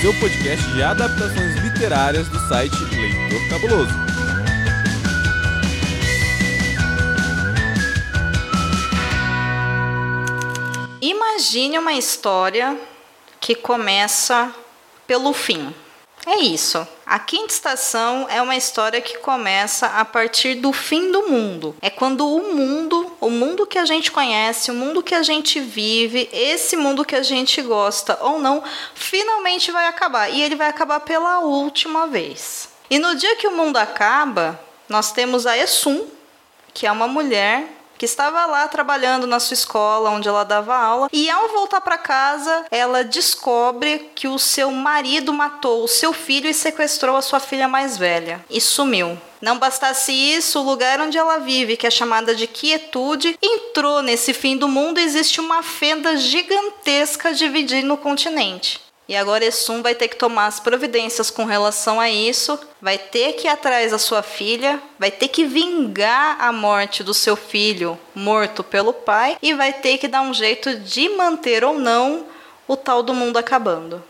seu podcast de adaptações literárias do site Leitor Cabuloso. Imagine uma história que começa pelo fim. É isso. A quinta estação é uma história que começa a partir do fim do mundo. É quando o mundo, o mundo que a gente conhece, o mundo que a gente vive, esse mundo que a gente gosta ou não, finalmente vai acabar. E ele vai acabar pela última vez. E no dia que o mundo acaba, nós temos a Esum, que é uma mulher que estava lá trabalhando na sua escola onde ela dava aula e ao voltar para casa ela descobre que o seu marido matou o seu filho e sequestrou a sua filha mais velha e sumiu. Não bastasse isso, o lugar onde ela vive, que é chamada de quietude, entrou nesse fim do mundo e existe uma fenda gigantesca dividindo o continente. E agora Essum vai ter que tomar as providências com relação a isso, vai ter que ir atrás da sua filha, vai ter que vingar a morte do seu filho morto pelo pai. E vai ter que dar um jeito de manter ou não o tal do mundo acabando.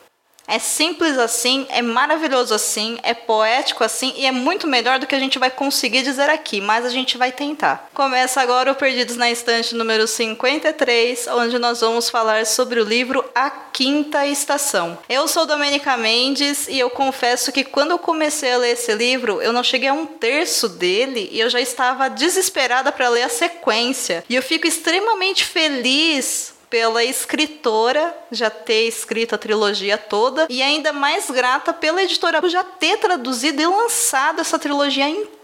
É simples assim, é maravilhoso assim, é poético assim e é muito melhor do que a gente vai conseguir dizer aqui, mas a gente vai tentar. Começa agora o Perdidos na Estante número 53, onde nós vamos falar sobre o livro A Quinta Estação. Eu sou Domenica Mendes e eu confesso que quando eu comecei a ler esse livro, eu não cheguei a um terço dele e eu já estava desesperada para ler a sequência. E eu fico extremamente feliz pela escritora já ter escrito a trilogia toda e ainda mais grata pela editora já ter traduzido e lançado essa trilogia inteira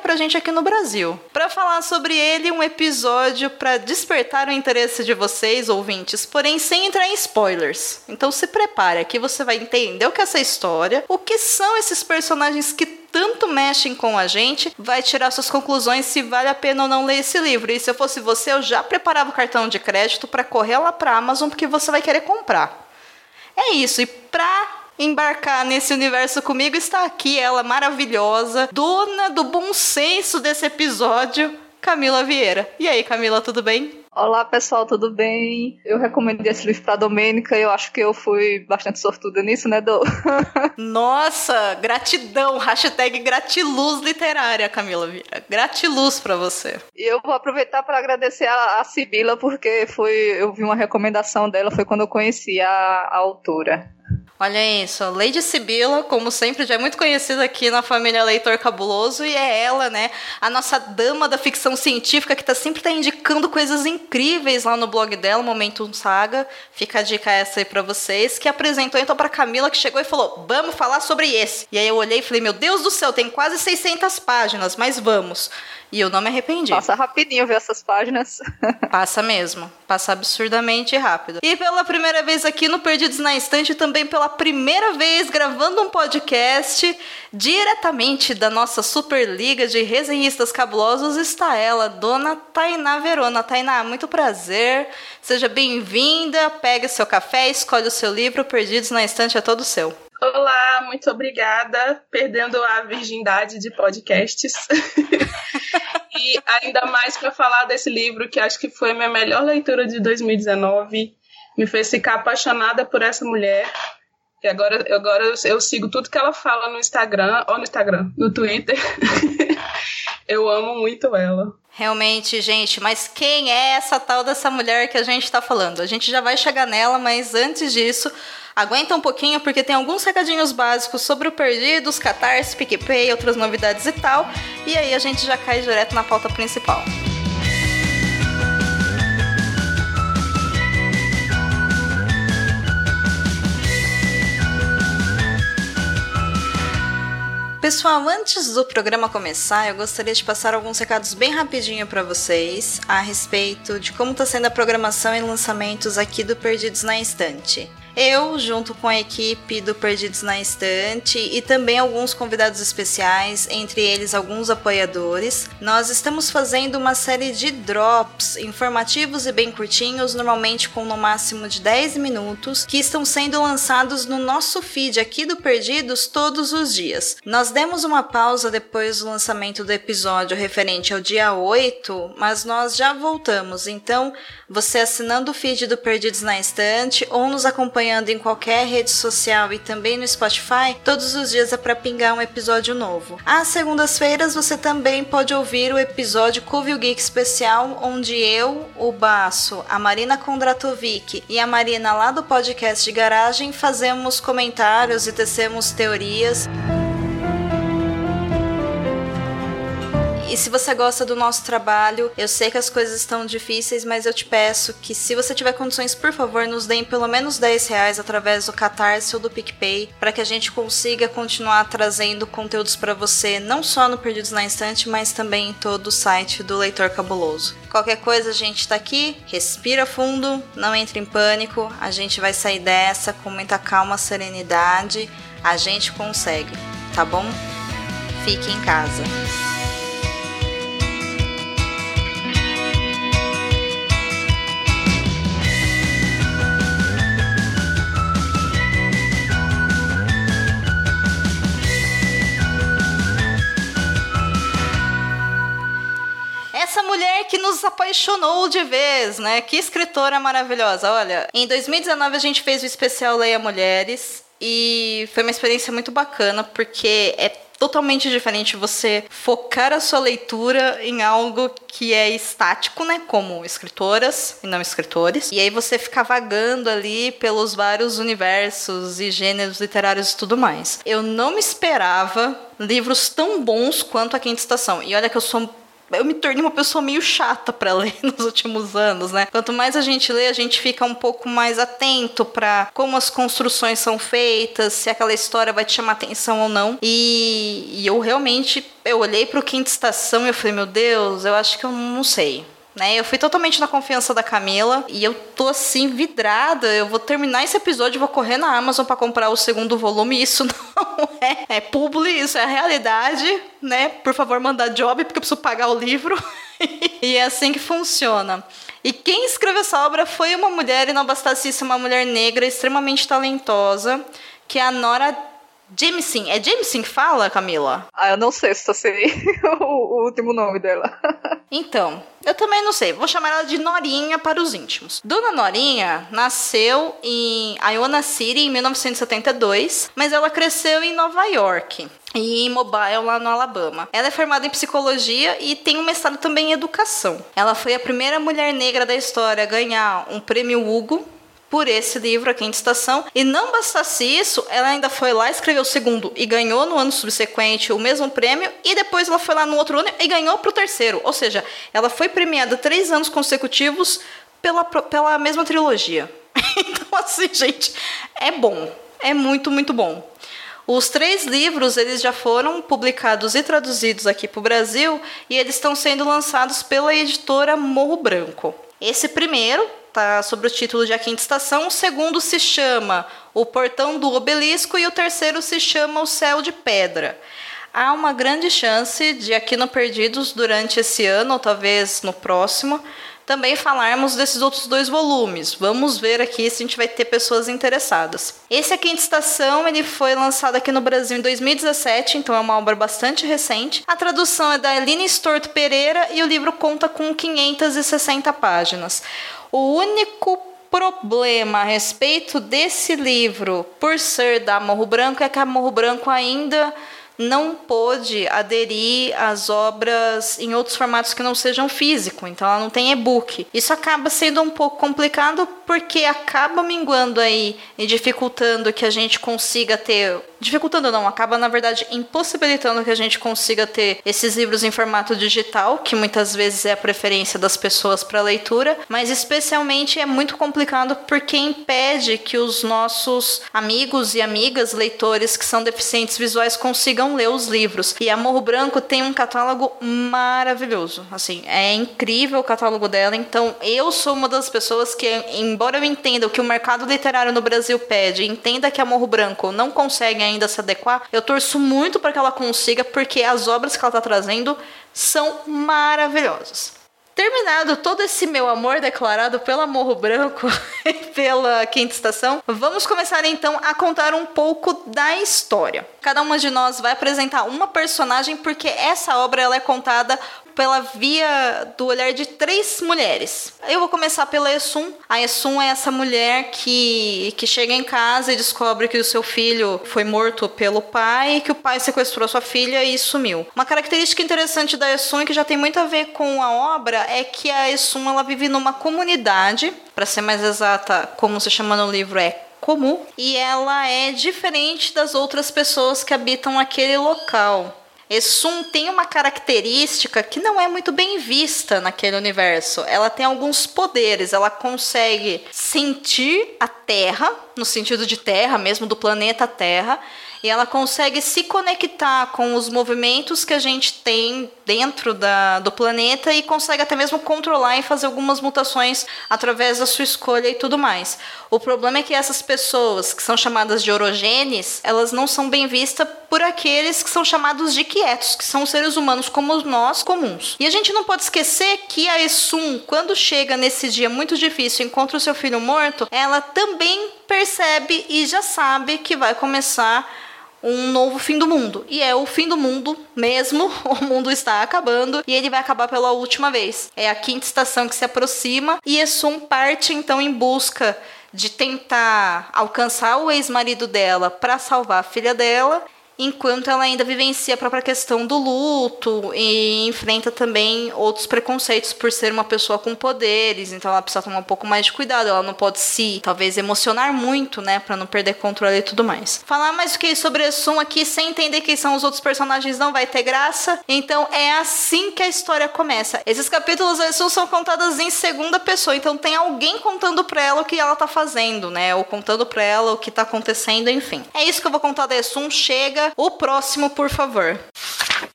pra gente aqui no Brasil. Para falar sobre ele, um episódio para despertar o interesse de vocês, ouvintes, porém sem entrar em spoilers. Então se prepare, aqui você vai entender o que é essa história, o que são esses personagens que tanto mexem com a gente, vai tirar suas conclusões se vale a pena ou não ler esse livro. E se eu fosse você, eu já preparava o cartão de crédito para correr lá para Amazon porque você vai querer comprar. É isso. E para embarcar nesse universo comigo está aqui ela maravilhosa, dona do bom senso desse episódio, Camila Vieira. E aí, Camila, tudo bem? Olá pessoal, tudo bem? Eu recomendei esse livro pra Domênica e eu acho que eu fui bastante sortuda nisso, né, Do? Nossa, gratidão, hashtag gratiluz literária, Camila Vieira. Gratiluz pra você. E eu vou aproveitar para agradecer a, a Sibila, porque foi, eu vi uma recomendação dela, foi quando eu conheci a, a autora. Olha isso, Lady Sibila, como sempre, já é muito conhecida aqui na família Leitor Cabuloso e é ela, né, a nossa dama da ficção científica que tá sempre tá indicando coisas incríveis lá no blog dela, Momentum Saga. Fica a dica essa aí para vocês, que apresentou então para Camila que chegou e falou: "Vamos falar sobre esse". E aí eu olhei e falei: "Meu Deus do céu, tem quase 600 páginas, mas vamos". E eu não me arrependi. Passa rapidinho ver essas páginas. Passa mesmo. Passa absurdamente rápido. E pela primeira vez aqui no Perdidos na Estante, também pela primeira vez gravando um podcast diretamente da nossa Superliga de Resenhistas Cabulosos, está ela, Dona Tainá Verona. Tainá, muito prazer. Seja bem-vinda. Pega seu café, escolhe o seu livro. Perdidos na Estante é todo seu. Olá, muito obrigada. Perdendo a virgindade de podcasts. e ainda mais para falar desse livro que acho que foi a minha melhor leitura de 2019. Me fez ficar apaixonada por essa mulher. E agora, agora eu, eu sigo tudo que ela fala no Instagram, ou no Instagram, no Twitter. eu amo muito ela. Realmente, gente, mas quem é essa tal dessa mulher que a gente tá falando? A gente já vai chegar nela, mas antes disso, aguenta um pouquinho porque tem alguns recadinhos básicos sobre o Perdidos, Catarse, PicPay, outras novidades e tal. E aí a gente já cai direto na pauta principal. Pessoal, antes do programa começar, eu gostaria de passar alguns recados bem rapidinho para vocês a respeito de como está sendo a programação e lançamentos aqui do Perdidos na Estante. Eu, junto com a equipe do Perdidos na Estante e também alguns convidados especiais, entre eles alguns apoiadores, nós estamos fazendo uma série de drops informativos e bem curtinhos, normalmente com no máximo de 10 minutos, que estão sendo lançados no nosso feed aqui do Perdidos todos os dias. Nós demos uma pausa depois do lançamento do episódio referente ao dia 8, mas nós já voltamos, então você assinando o feed do Perdidos na Estante ou nos acompanhando acompanhando em qualquer rede social e também no Spotify, todos os dias é para pingar um episódio novo. Às segundas-feiras você também pode ouvir o episódio Covil Geek especial, onde eu, o Baço, a Marina Kondratovic e a Marina lá do podcast de garagem fazemos comentários e tecemos teorias. E se você gosta do nosso trabalho, eu sei que as coisas estão difíceis, mas eu te peço que se você tiver condições, por favor, nos deem pelo menos 10 reais através do Catarse ou do PicPay, para que a gente consiga continuar trazendo conteúdos para você, não só no Perdidos na Instante, mas também em todo o site do Leitor Cabuloso. Qualquer coisa, a gente está aqui, respira fundo, não entre em pânico, a gente vai sair dessa com muita calma, serenidade, a gente consegue, tá bom? Fique em casa. Nos apaixonou de vez, né? Que escritora maravilhosa. Olha, em 2019 a gente fez o especial Leia Mulheres e foi uma experiência muito bacana porque é totalmente diferente você focar a sua leitura em algo que é estático, né, como escritoras e não escritores. E aí você fica vagando ali pelos vários universos e gêneros literários e tudo mais. Eu não me esperava livros tão bons quanto A Quinta Estação. E olha que eu sou eu me tornei uma pessoa meio chata para ler nos últimos anos, né? Quanto mais a gente lê, a gente fica um pouco mais atento para como as construções são feitas, se aquela história vai te chamar atenção ou não. E, e eu realmente eu olhei para o Quinta Estação e eu falei, meu Deus, eu acho que eu não sei né? Eu fui totalmente na confiança da Camila e eu tô assim vidrada. Eu vou terminar esse episódio, vou correr na Amazon para comprar o segundo volume. Isso não é, é publi, isso é realidade, né? Por favor, mandar job porque eu preciso pagar o livro. e é assim que funciona. E quem escreveu essa obra foi uma mulher, e não bastasse isso, uma mulher negra extremamente talentosa, que é a Nora Jameson. É Jameson que fala, Camila? Ah, eu não sei se eu sei o, o último nome dela. então, eu também não sei. Vou chamar ela de Norinha para os íntimos. Dona Norinha nasceu em Iowa City em 1972, mas ela cresceu em Nova York e em Mobile, lá no Alabama. Ela é formada em psicologia e tem um mestrado também em educação. Ela foi a primeira mulher negra da história a ganhar um prêmio Hugo por esse livro, A Quinta Estação. E não bastasse isso, ela ainda foi lá, escreveu o segundo e ganhou no ano subsequente o mesmo prêmio. E depois ela foi lá no outro ano e ganhou para o terceiro. Ou seja, ela foi premiada três anos consecutivos pela, pela mesma trilogia. então, assim, gente, é bom. É muito, muito bom. Os três livros eles já foram publicados e traduzidos aqui para o Brasil e eles estão sendo lançados pela editora Morro Branco. Esse primeiro tá sobre o título de A Quinta Estação, o segundo se chama O Portão do Obelisco e o terceiro se chama O Céu de Pedra. Há uma grande chance de aqui no Perdidos durante esse ano, ou talvez no próximo, também falarmos desses outros dois volumes. Vamos ver aqui se a gente vai ter pessoas interessadas. Esse A Quinta Estação ele foi lançado aqui no Brasil em 2017, então é uma obra bastante recente. A tradução é da Eline Storto Pereira e o livro conta com 560 páginas. O único problema a respeito desse livro, por ser da Morro Branco, é que a Morro Branco ainda não pôde aderir às obras em outros formatos que não sejam físico, então ela não tem e-book. Isso acaba sendo um pouco complicado porque acaba minguando aí e dificultando que a gente consiga ter dificultando não, acaba na verdade impossibilitando que a gente consiga ter esses livros em formato digital, que muitas vezes é a preferência das pessoas para leitura, mas especialmente é muito complicado porque impede que os nossos amigos e amigas leitores que são deficientes visuais consigam ler os livros. E a Morro Branco tem um catálogo maravilhoso, assim, é incrível o catálogo dela, então eu sou uma das pessoas que, embora eu entenda o que o mercado literário no Brasil pede, entenda que a Morro Branco não consegue ainda se adequar, eu torço muito para que ela consiga, porque as obras que ela está trazendo são maravilhosas. Terminado todo esse meu amor declarado pela Morro Branco e pela Quinta Estação, vamos começar então a contar um pouco da história. Cada uma de nós vai apresentar uma personagem porque essa obra ela é contada pela via do olhar de três mulheres. Eu vou começar pela Essun. A Essun é essa mulher que, que chega em casa e descobre que o seu filho foi morto pelo pai que o pai sequestrou sua filha e sumiu. Uma característica interessante da Essun que já tem muito a ver com a obra é que a Essun ela vive numa comunidade, para ser mais exata, como se chama no livro é comum, e ela é diferente das outras pessoas que habitam aquele local. Essum tem uma característica que não é muito bem vista naquele universo. Ela tem alguns poderes, ela consegue sentir a Terra, no sentido de Terra mesmo, do planeta Terra, e ela consegue se conectar com os movimentos que a gente tem dentro da, do planeta e consegue até mesmo controlar e fazer algumas mutações através da sua escolha e tudo mais. O problema é que essas pessoas que são chamadas de orogenes, elas não são bem vistas por aqueles que são chamados de quietos, que são seres humanos como nós, comuns. E a gente não pode esquecer que a Essum, quando chega nesse dia muito difícil, encontra o seu filho morto, ela também percebe e já sabe que vai começar um novo fim do mundo. E é o fim do mundo mesmo, o mundo está acabando e ele vai acabar pela última vez. É a quinta estação que se aproxima e Essun parte então em busca de tentar alcançar o ex-marido dela para salvar a filha dela enquanto ela ainda vivencia a própria questão do luto e enfrenta também outros preconceitos por ser uma pessoa com poderes, então ela precisa tomar um pouco mais de cuidado, ela não pode se, talvez, emocionar muito, né, para não perder controle e tudo mais. Falar mais o que sobre a Sun aqui sem entender quem são os outros personagens não vai ter graça, então é assim que a história começa. Esses capítulos da Sun são contados em segunda pessoa, então tem alguém contando pra ela o que ela tá fazendo, né, ou contando pra ela o que tá acontecendo, enfim. É isso que eu vou contar da Sun, chega o próximo, por favor.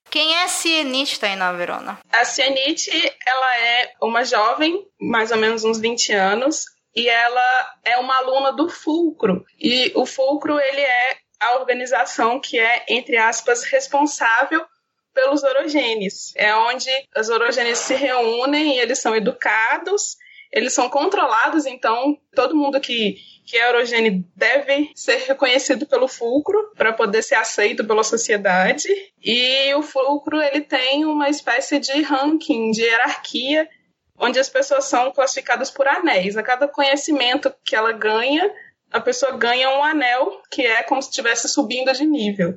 Quem é a Cienite, Tainá Verona? A Cienite, ela é uma jovem, mais ou menos uns 20 anos, e ela é uma aluna do Fulcro. E o Fulcro, ele é a organização que é, entre aspas, responsável pelos orogênios. É onde os orogênios se reúnem e eles são educados, eles são controlados, então todo mundo que que a Eurogene deve ser reconhecido pelo fulcro para poder ser aceito pela sociedade. E o fulcro ele tem uma espécie de ranking, de hierarquia, onde as pessoas são classificadas por anéis. A cada conhecimento que ela ganha, a pessoa ganha um anel, que é como se estivesse subindo de nível.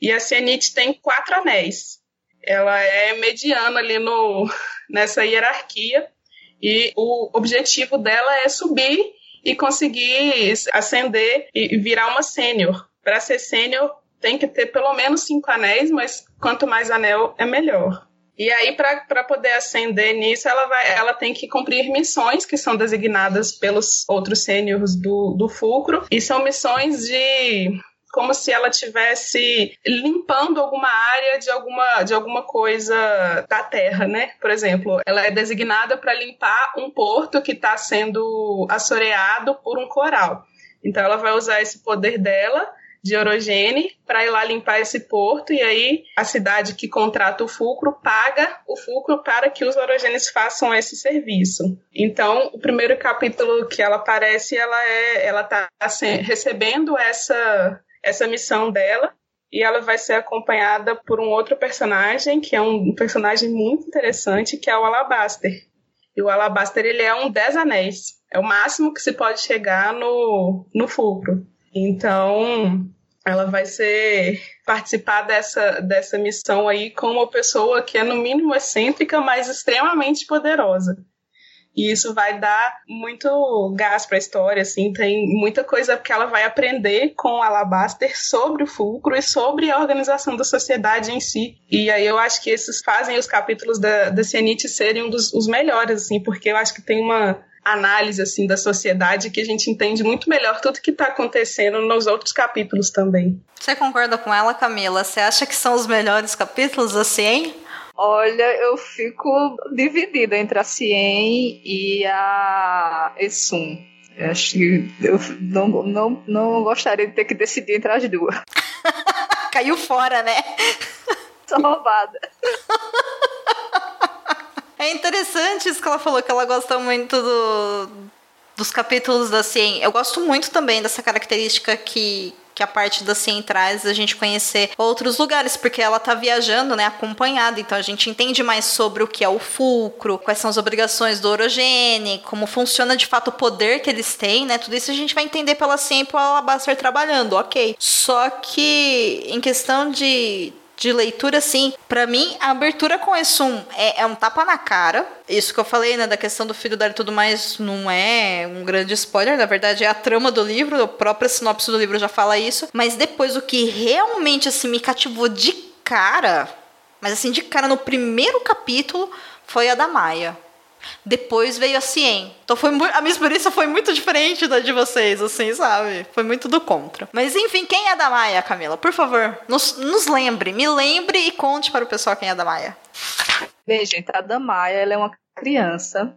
E a Cianite tem quatro anéis. Ela é mediana ali no, nessa hierarquia. E o objetivo dela é subir e conseguir ascender e virar uma sênior. Para ser sênior, tem que ter pelo menos cinco anéis, mas quanto mais anel, é melhor. E aí, para poder ascender nisso, ela, vai, ela tem que cumprir missões que são designadas pelos outros sêniores do, do Fulcro, e são missões de como se ela tivesse limpando alguma área de alguma, de alguma coisa da terra, né? Por exemplo, ela é designada para limpar um porto que está sendo assoreado por um coral. Então ela vai usar esse poder dela de orogene para ir lá limpar esse porto e aí a cidade que contrata o fulcro paga o fulcro para que os orogenes façam esse serviço. Então, o primeiro capítulo que ela aparece, ela é ela tá recebendo essa essa missão dela e ela vai ser acompanhada por um outro personagem, que é um personagem muito interessante, que é o Alabaster. E o Alabaster ele é um 10 anéis. É o máximo que se pode chegar no, no fulcro. Então, ela vai ser participar dessa, dessa missão aí com uma pessoa que é no mínimo excêntrica, mas extremamente poderosa. E isso vai dar muito gás para a história, assim, tem muita coisa que ela vai aprender com Alabaster sobre o fulcro e sobre a organização da sociedade em si. E aí eu acho que esses fazem os capítulos da, da Cianite serem um dos os melhores, assim, porque eu acho que tem uma análise assim da sociedade que a gente entende muito melhor tudo que está acontecendo nos outros capítulos também. Você concorda com ela, Camila? Você acha que são os melhores capítulos assim? Olha, eu fico dividida entre a Cien e a Essum. Eu acho que eu não, não, não gostaria de ter que decidir entre as duas. Caiu fora, né? Sou roubada. É interessante isso que ela falou, que ela gosta muito do, dos capítulos da Cien. Eu gosto muito também dessa característica que, que a parte da Cien traz, a gente conhecer outros lugares, porque ela tá viajando, né, acompanhada, então a gente entende mais sobre o que é o fulcro, quais são as obrigações do Orogene, como funciona de fato o poder que eles têm, né, tudo isso a gente vai entender pela Cien e pelo Alabaster trabalhando, ok. Só que em questão de de leitura, assim, para mim, a abertura com Essum é, é, um tapa na cara. Isso que eu falei, né, da questão do filho dar e tudo mais, não é um grande spoiler, na verdade é a trama do livro, a própria sinopse do livro já fala isso. Mas depois, o que realmente, assim, me cativou de cara, mas assim, de cara no primeiro capítulo, foi a da Maia. Depois veio a Cien. Então foi a minha experiência foi muito diferente da de vocês, assim, sabe? Foi muito do contra. Mas enfim, quem é da Maia, Camila? Por favor, nos, nos lembre, me lembre e conte para o pessoal quem é da Maia. Bem, gente, a Damaia, ela é uma criança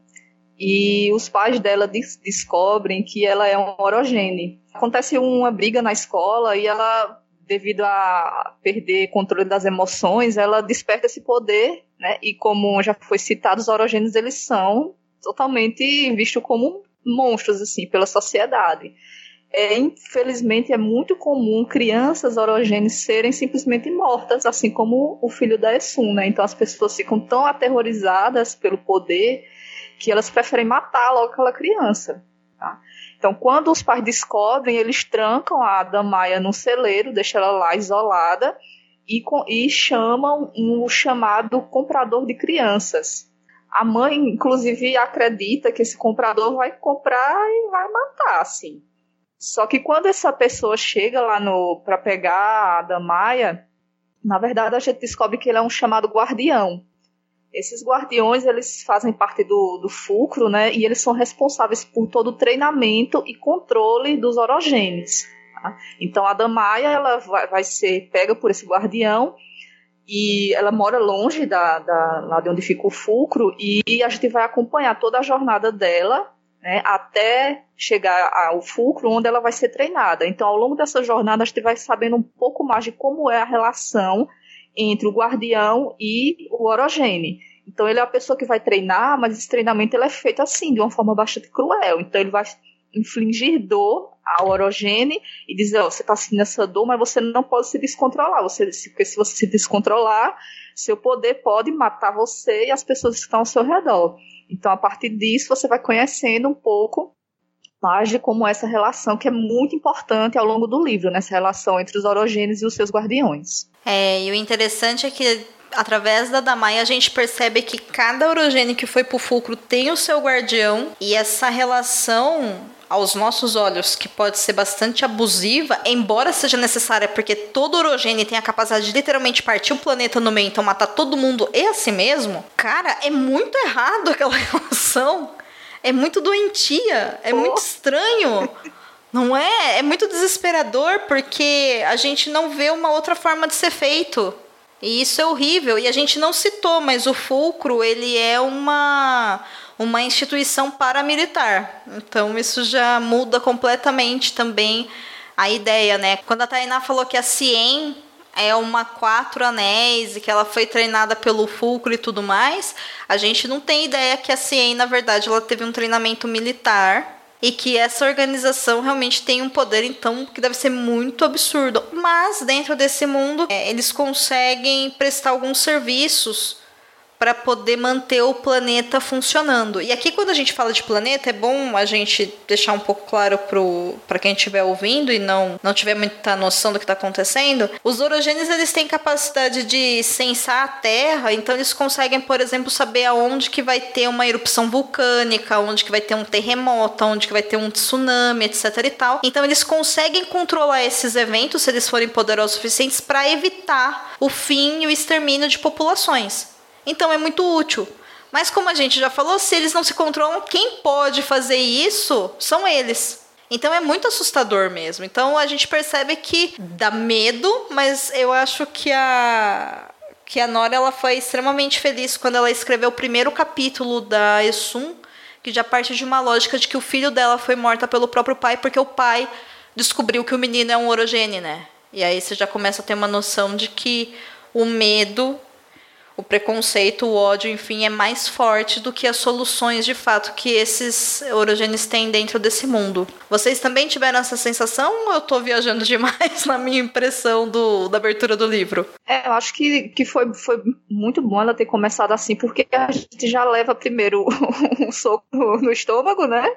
e os pais dela des descobrem que ela é um orogene. Acontece uma briga na escola e ela devido a perder controle das emoções, ela desperta esse poder, né? E como já foi citado, os orogênios eles são totalmente vistos como monstros assim pela sociedade. É, infelizmente é muito comum crianças orogêneas serem simplesmente mortas, assim como o filho da Essun, né? Então as pessoas ficam tão aterrorizadas pelo poder que elas preferem matar logo aquela criança. Tá? Então, quando os pais descobrem, eles trancam a Damaia num celeiro, deixam ela lá isolada e, e chamam um chamado comprador de crianças. A mãe, inclusive, acredita que esse comprador vai comprar e vai matar, assim. Só que quando essa pessoa chega lá no para pegar a Damaia, na verdade a gente descobre que ele é um chamado guardião. Esses guardiões, eles fazem parte do, do fulcro, né? E eles são responsáveis por todo o treinamento e controle dos orogênios. Tá? Então, a Damaia, ela vai, vai, ser pega por esse guardião e ela mora longe da, da, lá de onde fica o fulcro e a gente vai acompanhar toda a jornada dela né, até chegar ao fulcro onde ela vai ser treinada. Então, ao longo dessa jornada, a gente vai sabendo um pouco mais de como é a relação entre o guardião e o orogene. Então ele é a pessoa que vai treinar, mas esse treinamento ele é feito assim, de uma forma bastante cruel. Então ele vai infligir dor ao orogene e dizer, ó, oh, você está sentindo essa dor, mas você não pode se descontrolar. Você, porque se você se descontrolar, seu poder pode matar você e as pessoas que estão ao seu redor. Então, a partir disso, você vai conhecendo um pouco mais de como essa relação, que é muito importante ao longo do livro, nessa né? relação entre os orogênios e os seus guardiões. É, e o interessante é que através da Damai a gente percebe que cada orogênio que foi pro fulcro tem o seu guardião e essa relação aos nossos olhos, que pode ser bastante abusiva, embora seja necessária, porque todo orogênio tem a capacidade de literalmente partir o planeta no meio, então matar todo mundo e a si mesmo, cara, é muito errado aquela relação é muito doentia, é oh. muito estranho. Não é? É muito desesperador porque a gente não vê uma outra forma de ser feito. E isso é horrível. E a gente não citou, mas o Fulcro, ele é uma uma instituição paramilitar. Então isso já muda completamente também a ideia, né? Quando a Tainá falou que a Cien é uma quatro anéis e que ela foi treinada pelo Fulcro e tudo mais, a gente não tem ideia que a Cien, na verdade, ela teve um treinamento militar e que essa organização realmente tem um poder, então, que deve ser muito absurdo. Mas, dentro desse mundo, é, eles conseguem prestar alguns serviços para poder manter o planeta funcionando. E aqui, quando a gente fala de planeta, é bom a gente deixar um pouco claro para quem estiver ouvindo e não, não tiver muita noção do que está acontecendo. Os orogênios eles têm capacidade de sensar a Terra, então eles conseguem, por exemplo, saber aonde que vai ter uma erupção vulcânica, onde que vai ter um terremoto, onde que vai ter um tsunami, etc e tal. Então eles conseguem controlar esses eventos se eles forem poderosos o suficientes para evitar o fim e o extermínio de populações. Então é muito útil. Mas como a gente já falou, se eles não se controlam, quem pode fazer isso são eles. Então é muito assustador mesmo. Então a gente percebe que dá medo, mas eu acho que a que a Nora ela foi extremamente feliz quando ela escreveu o primeiro capítulo da Esum, que já parte de uma lógica de que o filho dela foi morta pelo próprio pai porque o pai descobriu que o menino é um orogene, né? E aí você já começa a ter uma noção de que o medo o preconceito, o ódio, enfim, é mais forte do que as soluções de fato que esses orogênios têm dentro desse mundo. Vocês também tiveram essa sensação ou eu estou viajando demais na minha impressão do, da abertura do livro? É, eu acho que, que foi, foi muito bom ela ter começado assim, porque a gente já leva primeiro um soco no, estômago, né?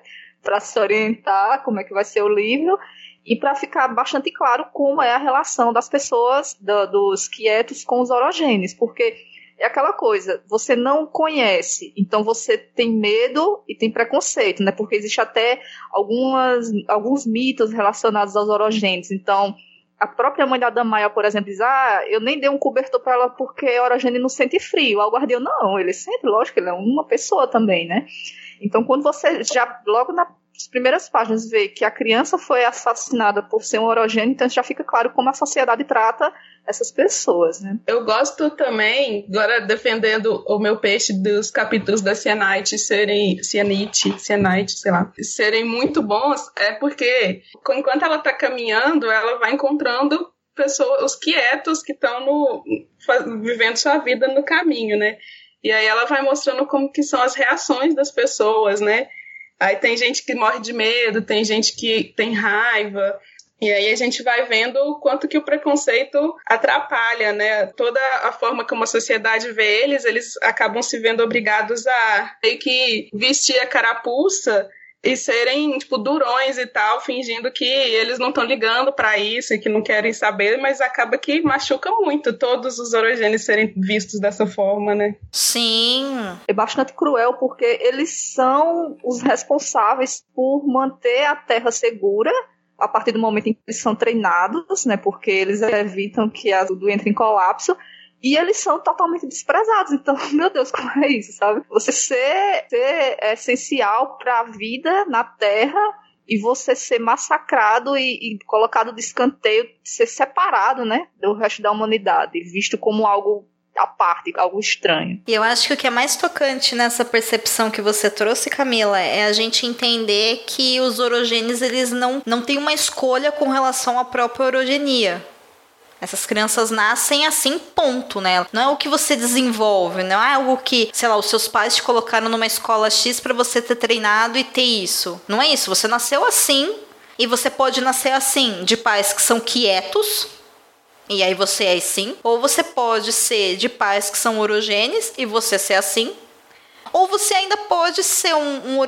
Para se orientar como é que vai ser o livro e para ficar bastante claro como é a relação das pessoas, do, dos quietos com os orogênios, porque é aquela coisa, você não conhece, então você tem medo e tem preconceito, né? Porque existe até algumas, alguns mitos relacionados aos orogênios. Então, a própria mãe da Damaia, por exemplo, diz: Ah, eu nem dei um cobertor para ela porque a orogênio não sente frio. O guardião, não, ele sente, lógico, ele é uma pessoa também, né? Então, quando você já, logo nas primeiras páginas, vê que a criança foi assassinada por ser um orogênio, então já fica claro como a sociedade trata essas pessoas, né? Eu gosto também, agora defendendo o meu peixe dos capítulos da Cianite serem Cianite, Cianite, sei lá, serem muito bons, é porque enquanto ela tá caminhando, ela vai encontrando pessoas, os quietos que estão no vivendo sua vida no caminho, né? E aí ela vai mostrando como que são as reações das pessoas, né? Aí tem gente que morre de medo, tem gente que tem raiva, e aí a gente vai vendo o quanto que o preconceito atrapalha, né? Toda a forma como a sociedade vê eles, eles acabam se vendo obrigados a ter que vestir a carapuça e serem, tipo, durões e tal, fingindo que eles não estão ligando para isso e que não querem saber, mas acaba que machuca muito todos os orogênios serem vistos dessa forma, né? Sim. É bastante cruel porque eles são os responsáveis por manter a terra segura a partir do momento em que eles são treinados, né, porque eles evitam que a tudo entre em colapso, e eles são totalmente desprezados. Então, meu Deus, como é isso, sabe? Você ser, ser essencial para a vida na Terra e você ser massacrado e, e, colocado de escanteio, ser separado, né, do resto da humanidade, visto como algo à parte, algo estranho. E eu acho que o que é mais tocante nessa percepção que você trouxe, Camila, é a gente entender que os orogênios eles não, não têm uma escolha com relação à própria orogenia. Essas crianças nascem assim, ponto, né? Não é o que você desenvolve, não é algo que, sei lá, os seus pais te colocaram numa escola X para você ter treinado e ter isso. Não é isso. Você nasceu assim e você pode nascer assim, de pais que são quietos, e aí você é assim. Ou você pode ser de pais que são orogênes e você ser assim. Ou você ainda pode ser um, um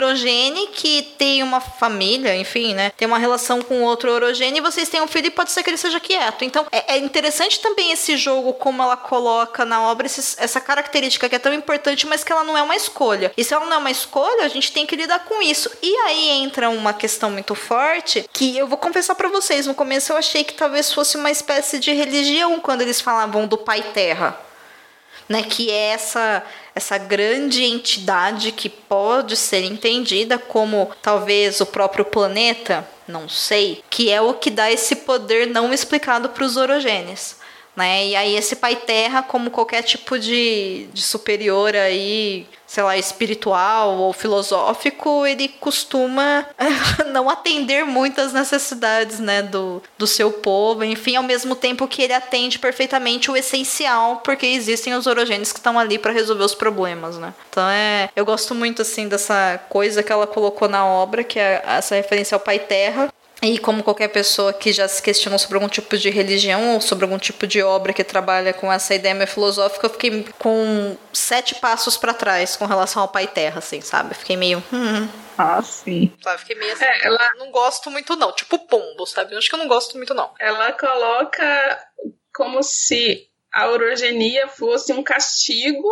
que tem uma família, enfim, né? Tem uma relação com outro orogene e vocês têm um filho e pode ser que ele seja quieto. Então é, é interessante também esse jogo, como ela coloca na obra esses, essa característica que é tão importante, mas que ela não é uma escolha. E se ela não é uma escolha, a gente tem que lidar com isso. E aí entra uma questão muito forte que eu vou confessar para vocês, no começo eu achei que talvez fosse uma espécie de religião quando eles falavam do Pai Terra né, que é essa essa grande entidade que pode ser entendida como talvez o próprio planeta, não sei, que é o que dá esse poder não explicado para os orogênios. Né? E aí esse pai terra, como qualquer tipo de, de superior aí, sei lá, espiritual ou filosófico, ele costuma não atender muitas necessidades, né, do, do seu povo, enfim, ao mesmo tempo que ele atende perfeitamente o essencial, porque existem os orogênios que estão ali para resolver os problemas, né? Então é, eu gosto muito assim dessa coisa que ela colocou na obra, que é essa referência ao pai terra, E como qualquer pessoa que já se questionou sobre algum tipo de religião ou sobre algum tipo de obra que trabalha com essa ideia meio filosófica, eu fiquei com sete passos para trás com relação ao Pai Terra, assim, sabe? Fiquei meio. Hum. Ah, sim. Sabe? Fiquei meio assim. É, ela... Não gosto muito, não. Tipo pombo, sabe? Eu acho que eu não gosto muito, não. Ela coloca como se a orogenia fosse um castigo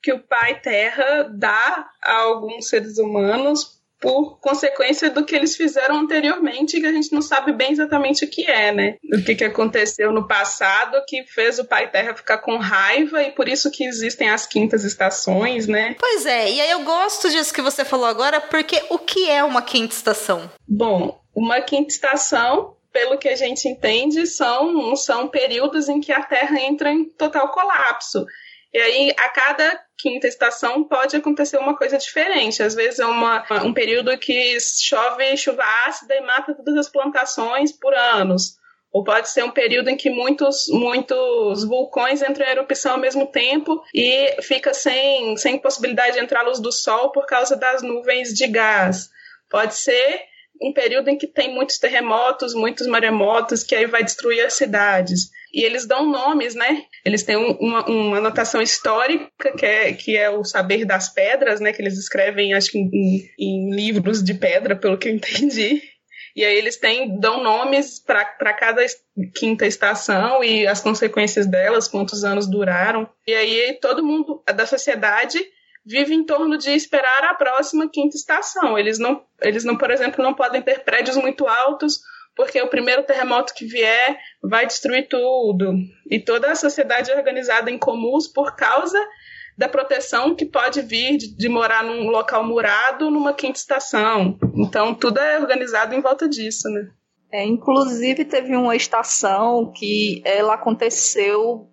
que o Pai Terra dá a alguns seres humanos por consequência do que eles fizeram anteriormente, que a gente não sabe bem exatamente o que é, né? O que, que aconteceu no passado que fez o Pai Terra ficar com raiva e por isso que existem as quintas estações, né? Pois é, e aí eu gosto disso que você falou agora, porque o que é uma quinta estação? Bom, uma quinta estação pelo que a gente entende, são, são períodos em que a Terra entra em total colapso. E aí, a cada quinta estação pode acontecer uma coisa diferente. Às vezes é uma, um período que chove chuva ácida e mata todas as plantações por anos. Ou pode ser um período em que muitos, muitos vulcões entram em erupção ao mesmo tempo e fica sem, sem possibilidade de entrar a luz do sol por causa das nuvens de gás. Pode ser um período em que tem muitos terremotos, muitos maremotos, que aí vai destruir as cidades e eles dão nomes, né? Eles têm um, uma, uma anotação histórica, que é, que é o saber das pedras, né? Que eles escrevem, acho que em, em livros de pedra, pelo que eu entendi. E aí eles têm, dão nomes para cada quinta estação e as consequências delas, quantos anos duraram. E aí todo mundo da sociedade vive em torno de esperar a próxima quinta estação. Eles não, eles não, por exemplo, não podem ter prédios muito altos porque o primeiro terremoto que vier vai destruir tudo. E toda a sociedade é organizada em comuns por causa da proteção que pode vir de, de, morar num local murado numa quinta estação. Então, tudo é organizado em volta disso, né? É, inclusive, teve uma estação que ela aconteceu,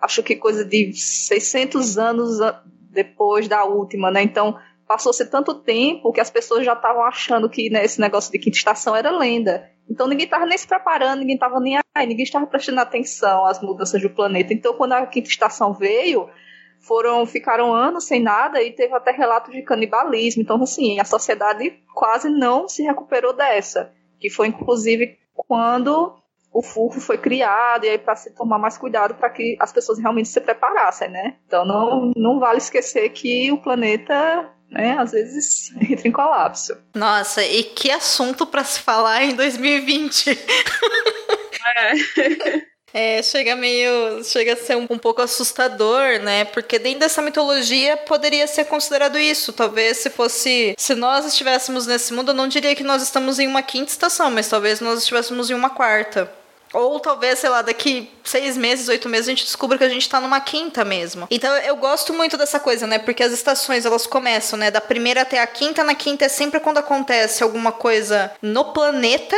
acho que coisa de 600 anos depois da última, né? Então, passou-se tanto tempo que as pessoas já estavam achando que né, esse negócio de quinta estação era lenda. Então ninguém estava nem se preparando, ninguém estava nem aí, ninguém estava prestando atenção às mudanças do planeta. Então quando a quinta estação veio, foram ficaram anos sem nada e teve até relatos de canibalismo. Então assim, a sociedade quase não se recuperou dessa, que foi inclusive quando o FUFO foi criado e aí para se tomar mais cuidado para que as pessoas realmente se preparassem, né? Então não, não vale esquecer que o planeta né, às vezes entra em colapso. Nossa, e que assunto para se falar em 2020. É. É, chega meio. chega a ser um, um, pouco assustador, né? Porque dentro dessa mitologia poderia ser considerado isso. Talvez se fosse. Se nós estivéssemos nesse mundo, eu não diria que nós estamos em uma quinta estação, mas talvez nós estivéssemos em uma quarta. Ou talvez, sei lá, daqui seis meses, oito meses, a gente descubra que a gente tá numa quinta mesmo. Então eu gosto muito dessa coisa, né? Porque as estações elas começam, né? Da primeira até a quinta. Na quinta é sempre quando acontece alguma coisa no planeta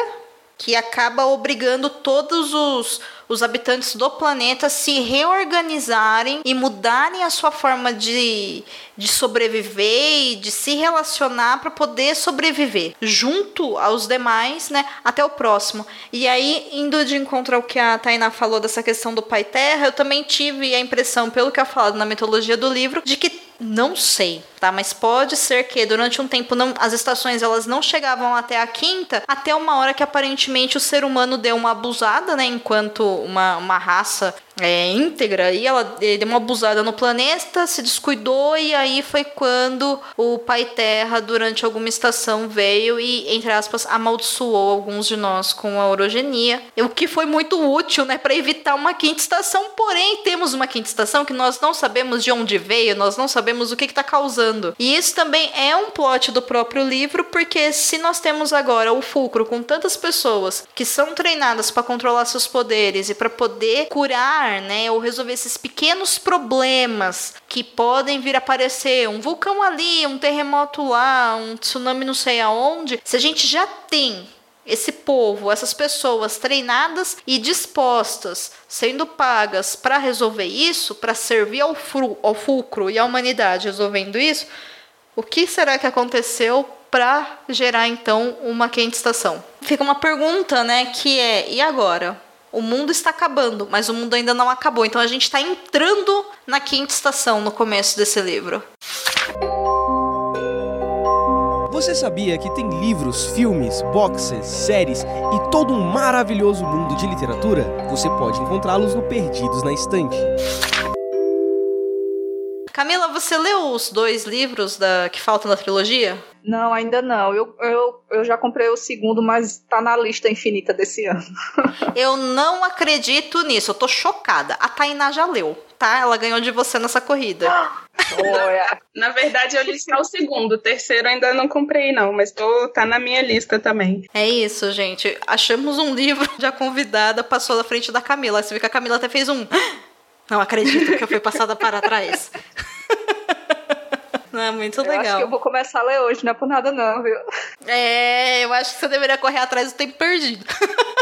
que acaba obrigando todos os os habitantes do planeta se reorganizarem e mudarem a sua forma de, de sobreviver e de se relacionar para poder sobreviver junto aos demais, né, até o próximo. E aí, indo de encontro ao que a Tainá falou dessa questão do Pai Terra, eu também tive a impressão, pelo que é falado na mitologia do livro, de que não sei, tá? Mas pode ser que durante um tempo não, as estações elas não chegavam até a quinta, até uma hora que aparentemente o ser humano deu uma abusada, né? Enquanto uma, uma raça é, íntegra e ela deu uma abusada no planeta, se descuidou e aí foi quando o Pai Terra, durante alguma estação, veio e, entre aspas, amaldiçoou alguns de nós com a orogenia. O que foi muito útil, né, para evitar uma quinta estação. Porém, temos uma quinta estação que nós não sabemos de onde veio, nós não sabemos o que está causando. E isso também é um plot do próprio livro, porque se nós temos agora o fulcro com tantas pessoas que são treinadas para controlar seus poderes e para poder curar né, ou resolver esses pequenos problemas que podem vir a aparecer, um vulcão ali, um terremoto lá, um tsunami não sei aonde, se a gente já tem esse povo, essas pessoas treinadas e dispostas, sendo pagas para resolver isso, para servir ao, fru, ao fulcro e à humanidade resolvendo isso, o que será que aconteceu para gerar então uma quente estação? Fica uma pergunta, né, que é: e agora? O mundo está acabando, mas o mundo ainda não acabou. Então a gente está entrando na quinta estação no começo desse livro. Você sabia que tem livros, filmes, boxes, séries e todo um maravilhoso mundo de literatura? Você pode encontrá-los no Perdidos na Estante. Camila, você leu os dois livros da que faltam da trilogia? Não, ainda não. Eu, eu, eu já comprei o segundo, mas tá na lista infinita desse ano. eu não acredito nisso, eu tô chocada. A Tainá já leu, tá? Ela ganhou de você nessa corrida. na, na verdade, eu li só o segundo. O terceiro ainda não comprei, não, mas tô, tá na minha lista também. É isso, gente. Achamos um livro, já convidada, passou na frente da Camila. Você vê que a Camila até fez um. Não acredito que eu fui passada para trás. Não, é muito eu legal. Acho que eu vou começar a ler hoje, não é por nada não, viu? É, eu acho que você deveria correr atrás do tempo perdido.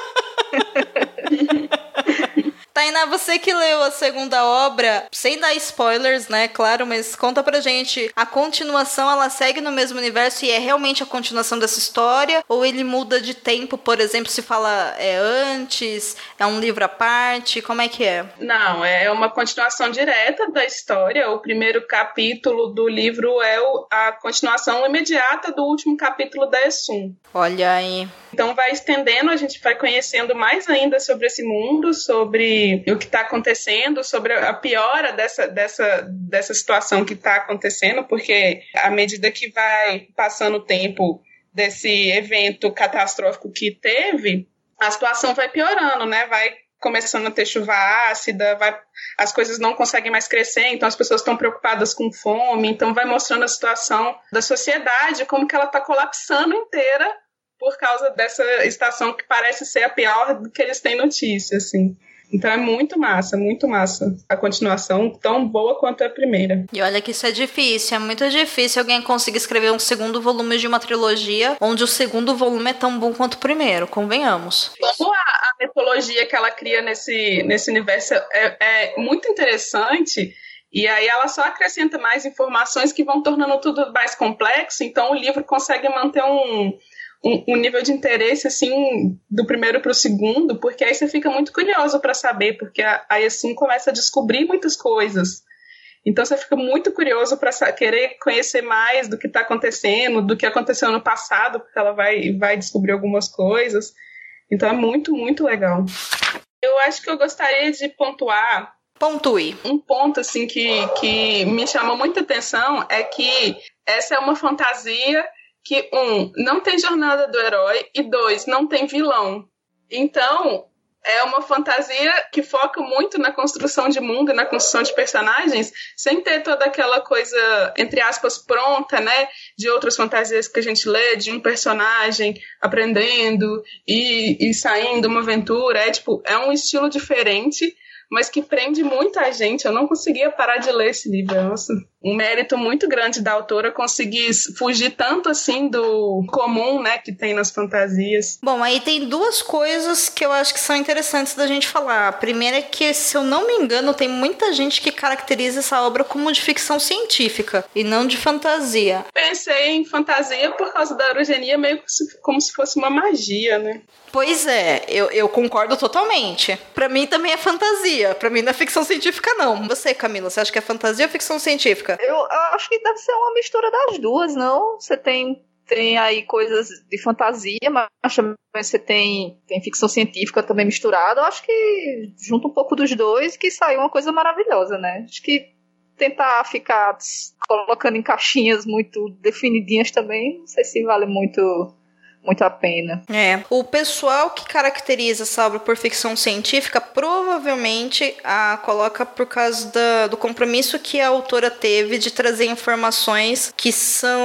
Tainá, você que leu a segunda obra, sem dar spoilers, né? Claro, mas conta pra gente. A continuação, ela segue no mesmo universo e é realmente a continuação dessa história? Ou ele muda de tempo, por exemplo, se fala é antes, é um livro à parte? Como é que é? Não, é uma continuação direta da história. O primeiro capítulo do livro é a continuação imediata do último capítulo da Essum. Olha aí. Então vai estendendo, a gente vai conhecendo mais ainda sobre esse mundo, sobre o que está acontecendo, sobre a piora dessa, dessa, dessa situação que está acontecendo, porque à medida que vai passando o tempo desse evento catastrófico que teve, a situação vai piorando, né? Vai começando a ter chuva ácida, vai, as coisas não conseguem mais crescer, então as pessoas estão preocupadas com fome, então vai mostrando a situação da sociedade, como que ela está colapsando inteira por causa dessa estação que parece ser a pior que eles têm notícia, assim. Então é muito massa, muito massa. A continuação tão boa quanto a primeira. E olha que isso é difícil, é muito difícil alguém conseguir escrever um segundo volume de uma trilogia onde o segundo volume é tão bom quanto o primeiro, convenhamos. Como a, a mitologia que ela cria nesse, nesse universo é, é muito interessante. E aí ela só acrescenta mais informações que vão tornando tudo mais complexo, então o livro consegue manter um, um, um, nível de interesse assim do primeiro para o segundo, porque aí você fica muito curioso para saber, porque aí assim começa a descobrir muitas coisas. Então você fica muito curioso para querer conhecer mais do que está acontecendo, do que aconteceu no passado, porque ela vai, vai descobrir algumas coisas. Então é muito, muito legal. Eu acho que eu gostaria de pontuar. Pontue. Um ponto assim que, que me chamou muita atenção é que essa é uma fantasia que, um, não tem jornada do herói e, dois, não tem vilão. Então, é uma fantasia que foca muito na construção de mundo na construção de personagens, sem ter toda aquela coisa, entre aspas, pronta, né? De outras fantasias que a gente lê, de um personagem aprendendo e, e saindo uma aventura. É tipo, é um estilo diferente mas que prende muita gente. Eu não conseguia parar de ler esse livro. Nossa, um mérito muito grande da autora conseguir fugir tanto assim do comum, né, que tem nas fantasias. Bom, aí tem duas coisas que eu acho que são interessantes da gente falar. A primeira é que, se eu não me engano, tem muita gente que caracteriza essa obra como de ficção científica e não de fantasia. Pensei em fantasia por causa da orogenia, meio como se fosse uma magia, né? Pois é, eu, eu concordo totalmente. Para mim também é fantasia. Para mim não é ficção científica, não. Você, Camila, você acha que é fantasia ou ficção científica? Eu, eu acho que deve ser uma mistura das duas, não? Você tem tem aí coisas de fantasia, mas também você tem, tem ficção científica também misturada. Eu acho que junta um pouco dos dois que sai uma coisa maravilhosa, né? Acho que tentar ficar colocando em caixinhas muito definidinhas também, não sei se vale muito muito a pena. É. O pessoal que caracteriza essa obra por ficção científica provavelmente a coloca por causa da, do compromisso que a autora teve de trazer informações que são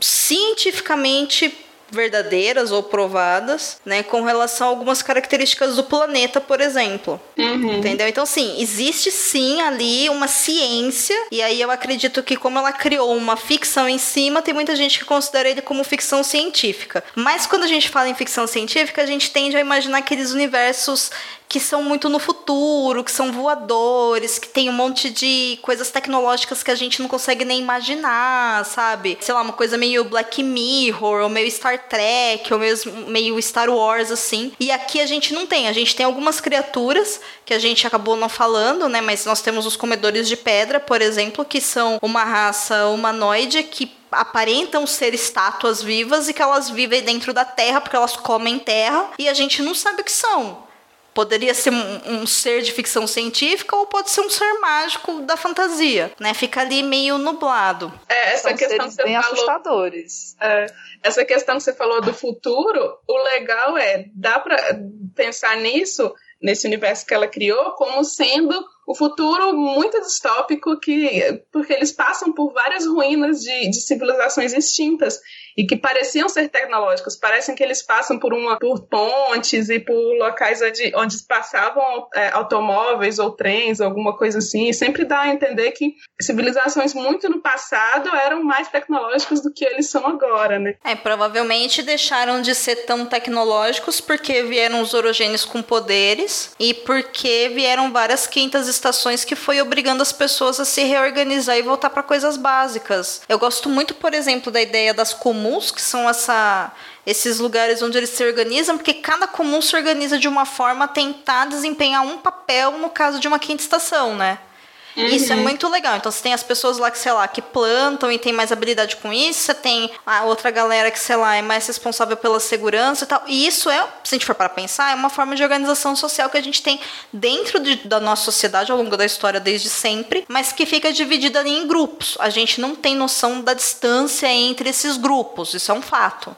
cientificamente verdadeiras ou provadas, né, com relação a algumas características do planeta, por exemplo. Uhum. Entendeu? Então, sim, existe sim ali uma ciência, e aí eu acredito que, como ela criou uma ficção em cima, tem muita gente que considera ele como ficção científica. Mas quando a gente fala em ficção científica, a gente tende a imaginar aqueles universos que são muito no futuro, que são voadores, que tem um monte de coisas tecnológicas que a gente não consegue nem imaginar, sabe? Sei lá, uma coisa meio Black Mirror, ou meio Star Trek, ou meio, meio Star Wars, assim. E aqui a gente não tem. A gente tem algumas criaturas que a gente acabou não falando, né? Mas nós temos os comedores de pedra, por exemplo, que são uma raça humanoide que aparentam ser estátuas vivas e que elas vivem dentro da terra porque elas comem terra e a gente não sabe o que são. Poderia ser um, um, ser de ficção científica ou pode ser um ser mágico da fantasia, né? Fica ali meio nublado. É, essa São questão que você bem falou, assustadores. é, essa questão que você falou do futuro, o legal é, dá para pensar nisso, nesse universo que ela criou, como sendo o futuro muito distópico, que, porque eles passam por várias ruínas de, de civilizações extintas e que pareciam ser tecnológicos. Parecem que eles passam por uma por pontes e por locais onde, onde passavam é, automóveis ou trens, alguma coisa assim. E sempre dá a entender que civilizações muito no passado eram mais tecnológicas do que eles são agora, né? É, provavelmente deixaram de ser tão tecnológicos porque vieram os orogênios com poderes e porque vieram várias quintas estações que foi obrigando as pessoas a se reorganizar e voltar para coisas básicas. Eu gosto muito, por exemplo, da ideia das comuns comuns, que são essa, esses lugares onde eles se organizam, porque cada comum se organiza de uma forma a tentar desempenhar um papel no caso de uma quinta estação, né? Uhum. Isso é muito legal. Então você tem as pessoas lá que, sei lá, que plantam e tem mais habilidade com isso, você tem a outra galera que, sei lá, é mais responsável pela segurança e tal. E isso é, se a gente for para pensar, é uma forma de organização social que a gente tem dentro de, da nossa sociedade ao longo da história desde sempre, mas que fica dividida em grupos. A gente não tem noção da distância entre esses grupos, isso é um fato.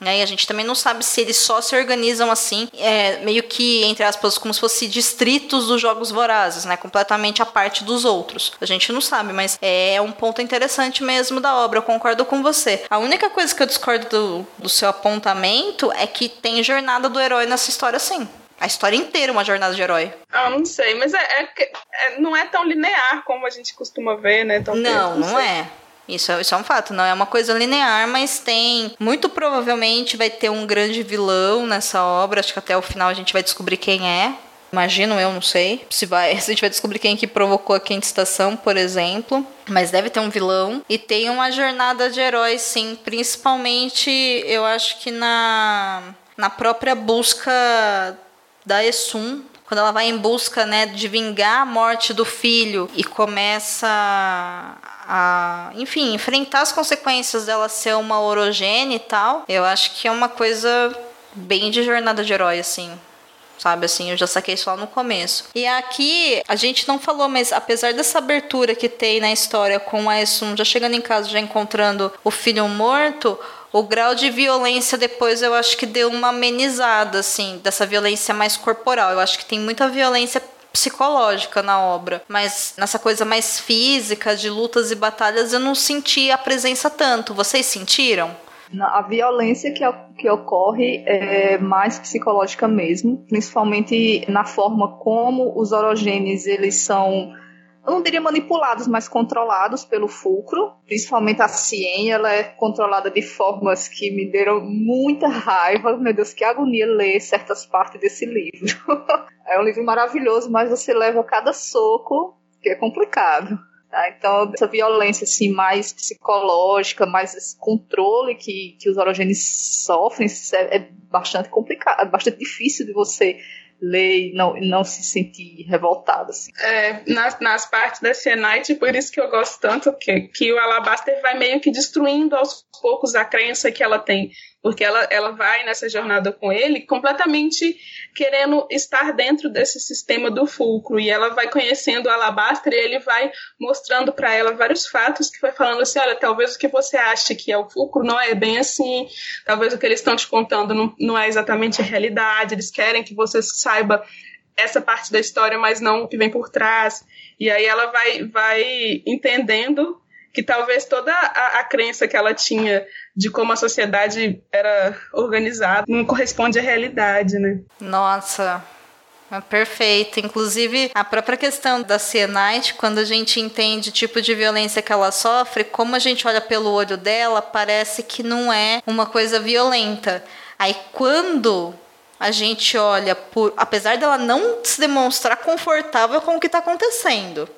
Né? E a gente também não sabe se eles só se organizam assim, é, meio que, entre aspas, como se fossem distritos dos jogos vorazes, né? Completamente à parte dos outros. A gente não sabe, mas é um ponto interessante mesmo da obra, eu concordo com você. A única coisa que eu discordo do, do seu apontamento é que tem jornada do herói nessa história sim. A história inteira é uma jornada de herói. Ah, não sei, mas é, é, é, não é tão linear como a gente costuma ver, né? Tão não, não, não é. Isso, isso é um fato, não é uma coisa linear, mas tem. Muito provavelmente vai ter um grande vilão nessa obra. Acho que até o final a gente vai descobrir quem é. Imagino eu, não sei. Se, vai, se a gente vai descobrir quem que provocou a quinta estação, por exemplo. Mas deve ter um vilão. E tem uma jornada de heróis, sim. Principalmente, eu acho que na, na própria busca da Essun, quando ela vai em busca né, de vingar a morte do filho e começa a, enfim, enfrentar as consequências dela ser uma orogênea e tal, eu acho que é uma coisa bem de jornada de herói, assim. Sabe assim, eu já saquei isso lá no começo. E aqui, a gente não falou, mas apesar dessa abertura que tem na história com a Essun já chegando em casa, já encontrando o filho morto, o grau de violência depois eu acho que deu uma amenizada, assim, dessa violência mais corporal. Eu acho que tem muita violência psicológica na obra, mas nessa coisa mais física, de lutas e batalhas, eu não senti a presença tanto. Vocês sentiram? A violência que, que ocorre é mais psicológica mesmo, principalmente na forma como os orogênios eles são eu não diria manipulados, mas controlados pelo fulcro. Principalmente a Cien, ela é controlada de formas que me deram muita raiva. Meu Deus, que agonia ler certas partes desse livro. é um livro maravilhoso, mas você leva cada soco, que é complicado. Tá? Então, essa violência assim, mais psicológica, mais esse controle que, que os orogênios sofrem é, é bastante complicado, é bastante difícil de você ler e não, não se sentir revoltado. Assim. É, nas, nas partes da Senite, por isso que eu gosto tanto, que, que o Alabaster vai meio que destruindo aos poucos a crença que ela tem porque ela, ela vai nessa jornada com ele completamente querendo estar dentro desse sistema do fulcro. E ela vai conhecendo Alabastra e ele vai mostrando para ela vários fatos que vai falando assim, olha, talvez o que você acha que é o fulcro não é bem assim, talvez o que eles estão te contando não, não é exatamente a realidade, eles querem que você saiba essa parte da história, mas não o que vem por trás. E aí ela vai, vai entendendo que talvez toda a, a, crença que ela tinha de como a sociedade era organizada não corresponde à realidade, né? Nossa, é perfeito. Inclusive, a própria questão da Cianite, quando a gente entende o tipo de violência que ela sofre, como a gente olha pelo olho dela, parece que não é uma coisa violenta. Aí, quando a gente olha por. Apesar dela não se demonstrar confortável com o que está acontecendo.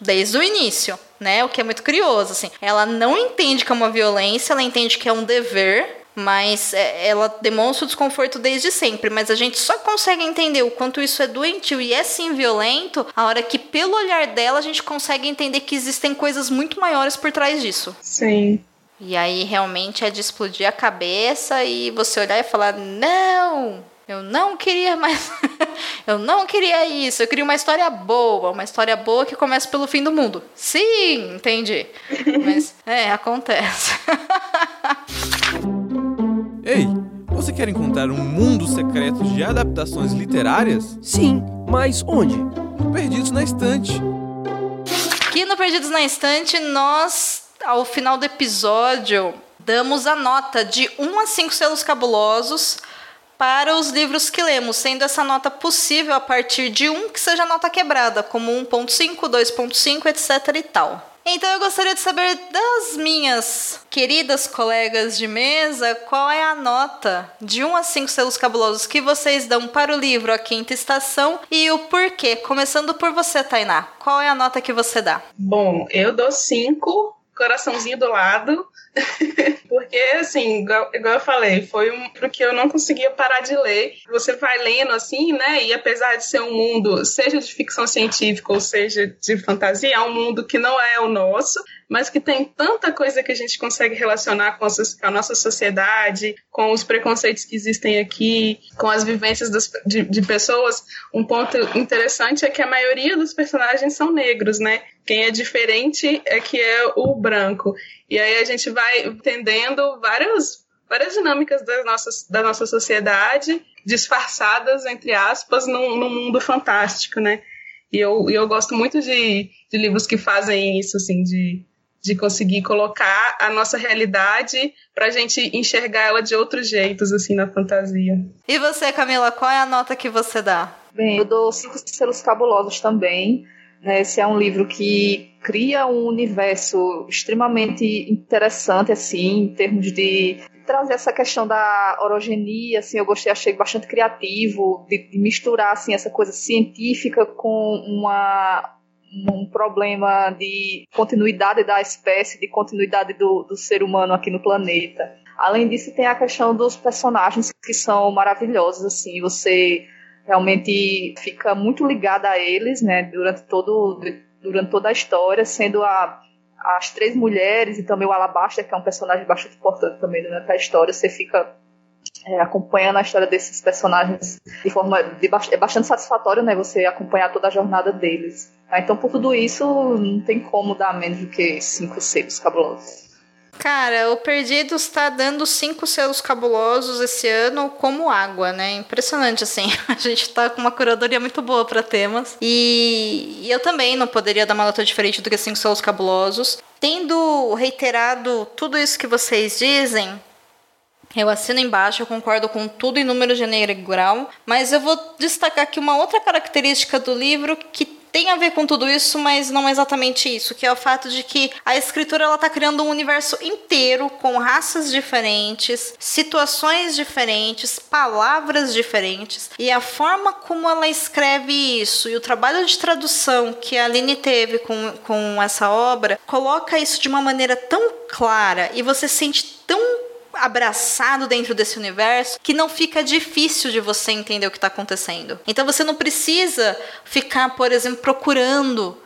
Desde o início, né? O que é muito curioso, assim. Ela não entende que é uma violência, ela entende que é um dever, mas é, ela demonstra o desconforto desde sempre. Mas a gente só consegue entender o quanto isso é doentio e é sim violento a hora que, pelo olhar dela, a gente consegue entender que existem coisas muito maiores por trás disso. Sim. E aí realmente é de explodir a cabeça e você olhar e falar: não, eu não queria mais. eu não queria isso. Eu queria uma história boa. Uma história boa que começa pelo fim do mundo. Sim, entendi. Mas, é, acontece. Ei, você quer encontrar um mundo secreto de adaptações literárias? Sim, mas onde? Perdidos na Estante. Aqui no Perdidos na Estante, nós, ao final do episódio, damos a nota de 1 a 5 selos cabulosos para os livros que lemos, sendo essa nota possível a partir de 1 que seja nota quebrada, como 1.5, 2.5, etc e tal. Então eu gostaria de saber das minhas queridas colegas de mesa qual é a nota de 1 a 5 selos cabulosos que vocês dão para o livro A Quinta Estação e o porquê. Começando por você, Tainá. Qual é a nota que você dá? Bom, eu dou 5, coraçãozinho do lado. Porque, assim, igual, igual, eu falei, foi um porque eu não conseguia parar de ler. Você vai lendo assim, né? E apesar de ser um mundo, seja de ficção científica ou seja de fantasia, é um mundo que não é o nosso mas que tem tanta coisa que a gente consegue relacionar com a, com a nossa sociedade, com os preconceitos que existem aqui, com as vivências das, de, de pessoas. Um ponto interessante é que a maioria dos personagens são negros, né? Quem é diferente é que é o branco. E aí a gente vai entendendo várias, várias dinâmicas das nossas, da nossa sociedade, disfarçadas, entre aspas, num, num mundo fantástico, né? E eu, eu gosto muito de, de livros que fazem isso, assim, de de conseguir colocar a nossa realidade para a gente enxergar ela de outros jeitos, assim, na fantasia. E você, Camila, qual é a nota que você dá? Bem, eu dou cinco selos cabulosos também. Né? Esse é um livro que cria um universo extremamente interessante, assim, em termos de trazer essa questão da orogenia, assim, eu gostei, achei bastante criativo, de, de misturar, assim, essa coisa científica com uma um problema de continuidade da espécie, de continuidade do, do ser humano aqui no planeta. Além disso, tem a questão dos personagens que são maravilhosos, assim, você realmente fica muito ligada a eles, né, durante todo durante toda a história, sendo a as três mulheres e também o Alabaster, que é um personagem bastante importante também durante a história, você fica é, acompanhando a história desses personagens de forma de, é bastante satisfatório, né? Você acompanhar toda a jornada deles. Tá? Então, por tudo isso, não tem como dar menos do que cinco selos cabulosos. Cara, o Perdidos está dando cinco selos cabulosos esse ano como água, né? Impressionante, assim. A gente tá com uma curadoria muito boa para temas. E, e eu também não poderia dar uma nota diferente do que cinco selos cabulosos. Tendo reiterado tudo isso que vocês dizem, eu assino embaixo, eu concordo com tudo em número gênero e grau, mas eu vou destacar aqui uma outra característica do livro que tem a ver com tudo isso, mas não é exatamente isso, que é o fato de que a escritura ela tá criando um universo inteiro com raças diferentes, situações diferentes, palavras diferentes, e a forma como ela escreve isso e o trabalho de tradução que a Aline teve com, com essa obra coloca isso de uma maneira tão clara e você sente tão abraçado dentro desse universo que não fica difícil de você entender o que está acontecendo. Então você não precisa ficar, por exemplo, procurando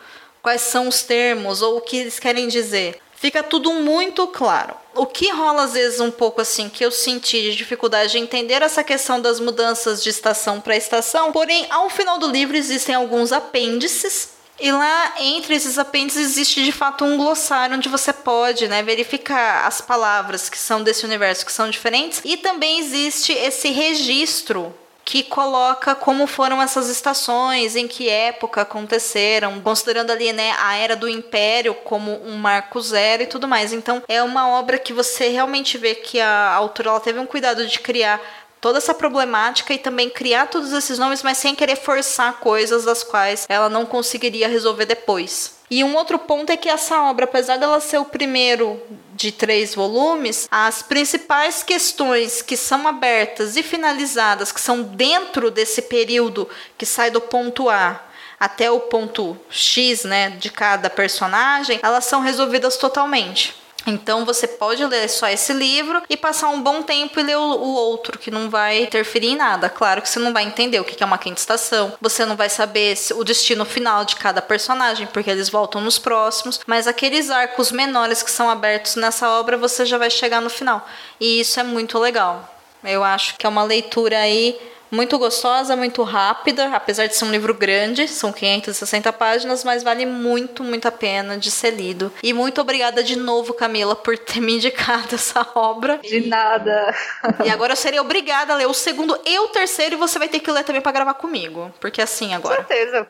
quais são os termos ou o que eles querem dizer. Fica tudo muito claro. O que rola às vezes um pouco assim, que eu senti de dificuldade de entender essa questão das mudanças de estação para estação, porém, ao final do livro existem alguns apêndices e lá, entre esses apêndices, existe de fato um glossário onde você pode né, verificar as palavras que são desse universo, que são diferentes. E também existe esse registro que coloca como foram essas estações, em que época aconteceram, considerando ali né, a era do Império como um marco zero e tudo mais. Então é uma obra que você realmente vê que a autora ela teve um cuidado de criar toda essa problemática e também criar todos esses nomes, mas sem querer forçar coisas das quais ela não conseguiria resolver depois. E um outro ponto é que essa obra, apesar dela ser o primeiro de três volumes, as principais questões que são abertas e finalizadas, que são dentro desse período que sai do ponto A até o ponto X, né, de cada personagem, elas são resolvidas totalmente. Então você pode ler só esse livro e passar um bom tempo e ler o, o, outro, que não vai interferir em nada. Claro que você não vai entender o que é uma quinta estação, você não vai saber o destino final de cada personagem, porque eles voltam nos próximos, mas aqueles arcos menores que são abertos nessa obra, você já vai chegar no final. E isso é muito legal. Eu acho que é uma leitura aí muito gostosa, muito rápida, apesar de ser um livro grande, são 560 páginas, mas vale muito, muito a pena de ser lido. E muito obrigada de novo, Camila, por ter me indicado essa obra. De nada. E agora eu serei obrigada a ler o segundo e o terceiro, e você vai ter que ler também para gravar comigo. Porque assim agora. Com certeza.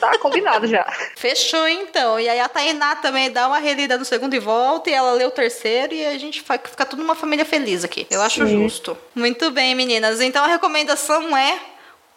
Tá combinado já. Fechou então. E aí a Tainá também dá uma relida no segundo e volta, e ela lê o terceiro, e a gente fica tudo uma família feliz aqui. Eu acho Sim. justo. Muito bem, meninas. Então a recomendação recomendação é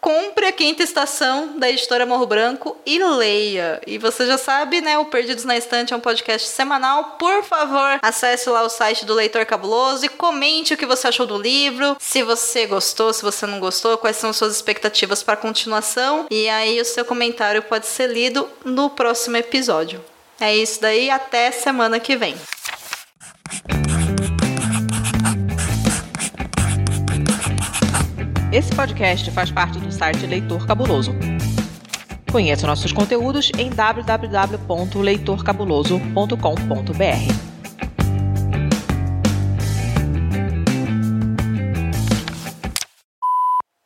compre a quinta estação da editora Morro Branco e leia. E você já sabe, né? O Perdidos na Estante é um podcast semanal. Por favor, acesse lá o site do Leitor Cabuloso e comente o que você achou do livro. Se você gostou, se você não gostou, quais são suas expectativas para a continuação. E aí o seu comentário pode ser lido no próximo episódio. É isso daí, até semana que vem. Esse podcast faz parte do site Leitor Cabuloso. Conheça nossos conteúdos em www.leitorcabuloso.com.br.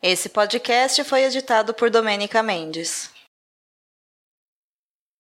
Esse podcast foi editado por Domênica Mendes.